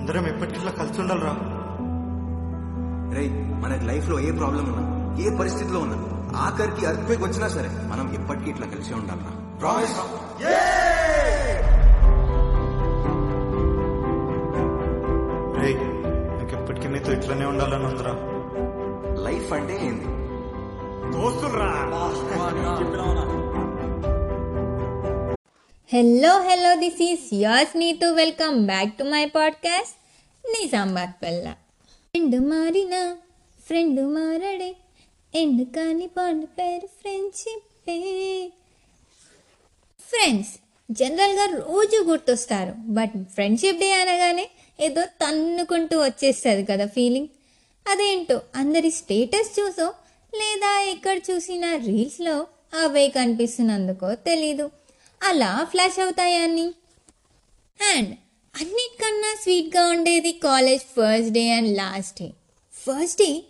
అందరం ఎప్పటికిట్లా కలిసి ఉండాలిరా రే మనకి లైఫ్లో ఏ ప్రాబ్లం ఉన్నా ఏ పరిస్థితిలో ఉన్నా ఆఖరికి అర్త్క్వేక్ వచ్చినా సరే మనం ఎప్పటికీ ఇట్లా కలిసే ఉండాలరా. ప్రామిస్ రే నాకు ఎప్పటికీ మీతో ఇట్లనే ఉండాలని ఉందిరా. లైఫ్ అంటే ఏంది? Hello hello this is yours Neetu welcome back to my podcast Nizamabad Palla friend మారిన ఫ్రెండ్ మారడే ఎండు కాని పాండు పేరు ఫ్రెండ్షిప్ ఫ్రెండ్స్ జనరల్గా రోజు గుర్తొస్తారు బట్ ఫ్రెండ్షిప్ డే అనగానే ఏదో తన్నుకుంటూ వచ్చేస్తుంది కదా ఫీలింగ్ అదేంటో అందరి స్టేటస్ చూసో లేదా ఎక్కడ చూసినా రీల్స్లో అవే కనిపిస్తున్నందుకో తెలీదు అలా ఫ్లాష్ అవుతాయని అండ్ అన్నిటికన్నా స్వీట్గా ఉండేది college first day and last day. First day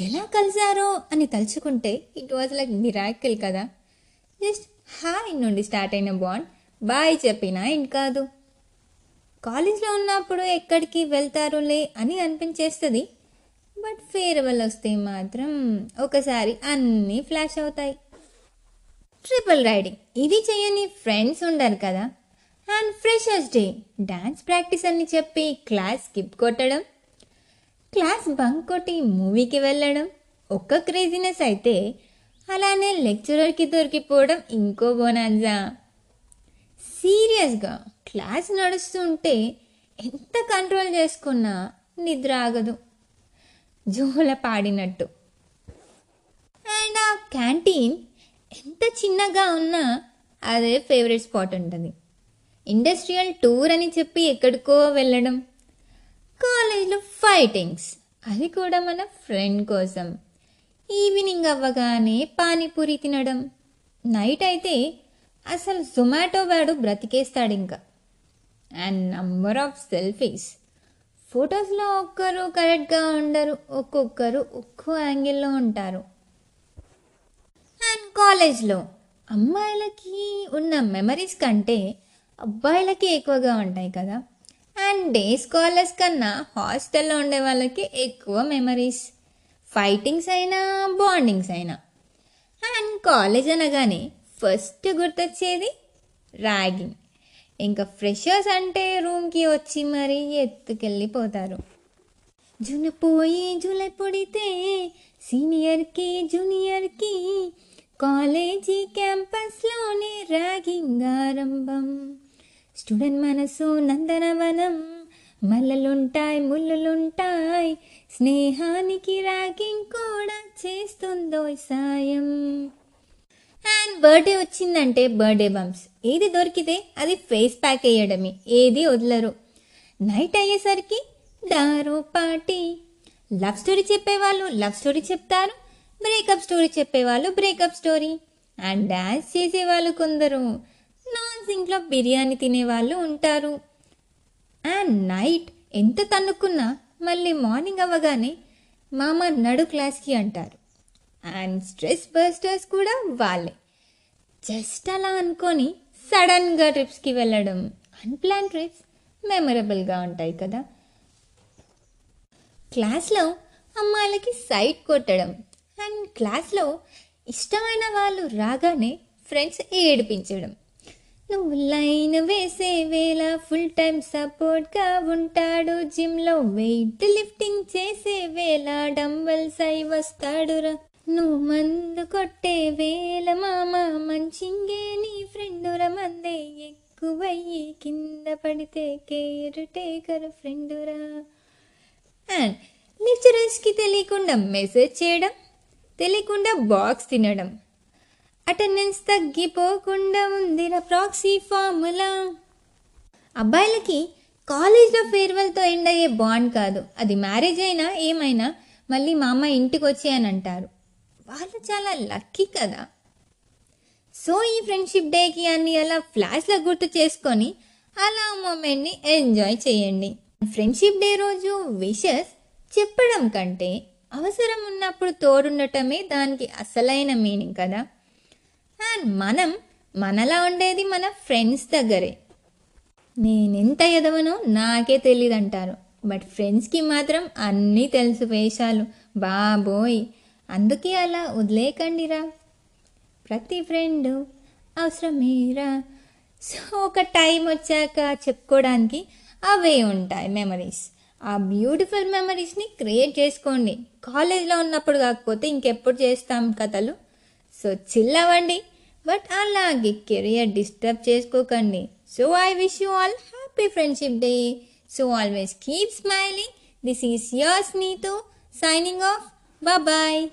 ఎలా కలిసారో అని తలుచుకుంటే ఇట్ వాజ్ లైక్ మిరాకిల్ కదా. జస్ట్ హాయ్ నుండి స్టార్ట్ అయిన బాండ్ బాయ్ చెప్పినా ఏం కాదు. కాలేజ్లో ఉన్నప్పుడు ఎక్కడికి వెళ్తారులే అని అనిపించేస్తుంది. బట్ ఫేర్వెల్ వస్తే మాత్రం ఒకసారి అన్నీ ఫ్లాష్ అవుతాయి. Triple riding. ఇది చేయని ఫ్రెండ్స్ ఉండరు కదా. And freshers day. Dance practice అని చెప్పి క్లాస్ స్కిప్ కొట్టడం క్లాస్ బంక్ కొట్టి మూవీకి వెళ్ళడం ఒక్క క్రేజీనెస్ అయితే అలానే లెక్చరర్కి దొరికిపోవడం ఇంకో బోనాజా సీరియస్గా క్లాస్ నడుస్తుంటే ఎంత కంట్రోల్ చేసుకున్నా నిద్ర ఆగదు. జోల పాడినట్టు. అండ్ ఆ క్యాంటీన్ ఎంత చిన్నగా ఉన్నా అదే ఫేవరెట్ స్పాట్ ఉంటుంది. ఇండస్ట్రియల్ టూర్ అని చెప్పి ఎక్కడికో వెళ్ళడం. కాలేజ్లో ఫైటింగ్స్ అది కూడా మన ఫ్రెండ్ కోసం. ఈవినింగ్ అవ్వగానే పానీపూరి తినడం. నైట్ అయితే అసలు జొమాటో వాడు బ్రతికేస్తాడు ఇంకా. అండ్ నంబర్ ఆఫ్ సెల్ఫీస్ ఫొటోస్లో ఒక్కరు కరెక్ట్గా ఉండరు ఒక్కొక్కరు ఒక్కో యాంగిల్లో ఉంటారు. కాలేజ్లో అమ్మాయిలకి ఉన్న మెమరీస్ కంటే అబ్బాయిలకి ఎక్కువగా ఉంటాయి కదా. అండ్ డే స్కాలర్స్ కన్నా హాస్టల్లో ఉండే వాళ్ళకి ఎక్కువ మెమరీస్. ఫైటింగ్స్ అయినా బాండింగ్స్ అయినా. అండ్ కాలేజ్ అనగానే ఫస్ట్ గుర్తొచ్చేది ర్యాగింగ్. ఇంకా ఫ్రెషర్స్ అంటే రూమ్కి వచ్చి మరీ ఎత్తుకెళ్ళిపోతారు. జునపోయి జులై పొడితే సీనియర్కి జూనియర్కి కాలేజీ క్యాంపస్లోనే ర్యాగింగ్ ఆరంభం స్టూడెంట్ మనసు నందనవనం. మల్లలుంటాయి ముళ్ళులుంటాయి స్నేహానికి ర్యాగింగ్ కూడా చేస్తుందో సాయం. అండ్ బర్త్డే వచ్చిందంటే బర్త్డే బంప్స్ ఏది దొరికితే అది ఫేస్ ప్యాక్ వేయడమే. ఏది వదలరు. నైట్ అయ్యేసరికి దారు పార్టీ. లవ్ స్టోరీ చెప్పేవాళ్ళు లవ్ స్టోరీ చెప్తారు. బ్రేకప్ స్టోరీ చెప్పేవాళ్ళు బ్రేకప్ స్టోరీ. అండ్ డ్యాన్స్ చేసేవాళ్ళు కొందరు. నాన్ సింక్లో బిర్యానీ తినేవాళ్ళు ఉంటారు. అండ్ నైట్ ఎంత తన్నుకున్నా మళ్ళీ మార్నింగ్ అవ్వగానే మామ నడు క్లాస్కి అంటారు. అండ్ స్ట్రెస్ బస్టర్స్ కూడా వాళ్ళే. జస్ట్ అలా అనుకొని సడన్గా ట్రిప్స్కి వెళ్ళడం. అన్ప్లాన్ ట్రిప్స్ మెమరబుల్గా ఉంటాయి కదా. క్లాస్లో అమ్మాయిలకి సైట్ కొట్టడం. అండ్ క్లాస్లో ఇష్టమైన వాళ్ళు రాగానే ఫ్రెండ్స్ ఏడిపించడం. నువ్వు లైన్ వేసే వేళ ఫుల్ టైం సపోర్ట్గా ఉంటాడు. జిమ్లో వెయిట్ లిఫ్టింగ్ చేసే వేళ డంబల్స్ అయి వస్తాడురా నువ్వు మందు కొట్టే వేళ మామ మంచింగే నీ ఫ్రెండురా మందే ఎక్కువయ్యి కింద పడితే కేర్ టేకర్ ఫ్రెండురా అండ్ లెక్చరర్స్కి తెలియకుండా మెసేజ్ చేయడం తెలియకుండా బాక్స్ తినడం. అటెండెన్స్ తగ్గిపోకుండా ఉందిరా ప్రాక్సీ ఫార్ములా అబ్బాయిలకి కాలేజ్లో ఫేర్వెల్తో ఎండ్ అయ్యే బాండ్ కాదు. అది మ్యారేజ్ అయినా ఏమైనా మళ్ళీ మా అమ్మ ఇంటికి వచ్చి అని అంటారు. వాళ్ళు చాలా లక్కీ కదా. సో ఈ ఫ్రెండ్షిప్ డేకి అన్ని అలా ఫ్లాష్లో గుర్తు చేసుకొని అలా మూమెంట్ని ఎంజాయ్ చేయండి. ఫ్రెండ్షిప్ డే రోజు విషెస్ చెప్పడం కంటే అవసరం ఉన్నప్పుడు తోడుండటమే దానికి అసలైన మీనింగ్ కదా. అండ్ మనం మనలా ఉండేది మన ఫ్రెండ్స్ దగ్గరే. నేనెంత ఎదవనో నాకే తెలియదు అంటారు బట్ ఫ్రెండ్స్కి మాత్రం అన్నీ తెలుసు వేషాలు. బాబోయ్! అందుకే అలా వదిలేకండిరా ప్రతి ఫ్రెండ్ అవసరమేరా సో ఒక టైం వచ్చాక చెప్పుకోవడానికి అవే ఉంటాయి మెమరీస్. ఆ బ్యూటిఫుల్ మెమరీస్ని క్రియేట్ చేసుకోండి. కాలేజ్లో ఉన్నప్పుడు కాకపోతే ఇంకెప్పుడు చేస్తాం కథలు? సో చిల్ అవ్వండి. బట్ అలాగే కెరియర్ డిస్టర్బ్ చేసుకోకండి. So I wish you all happy friendship day. So always keep smiling. This is your Neetu signing off. Bye.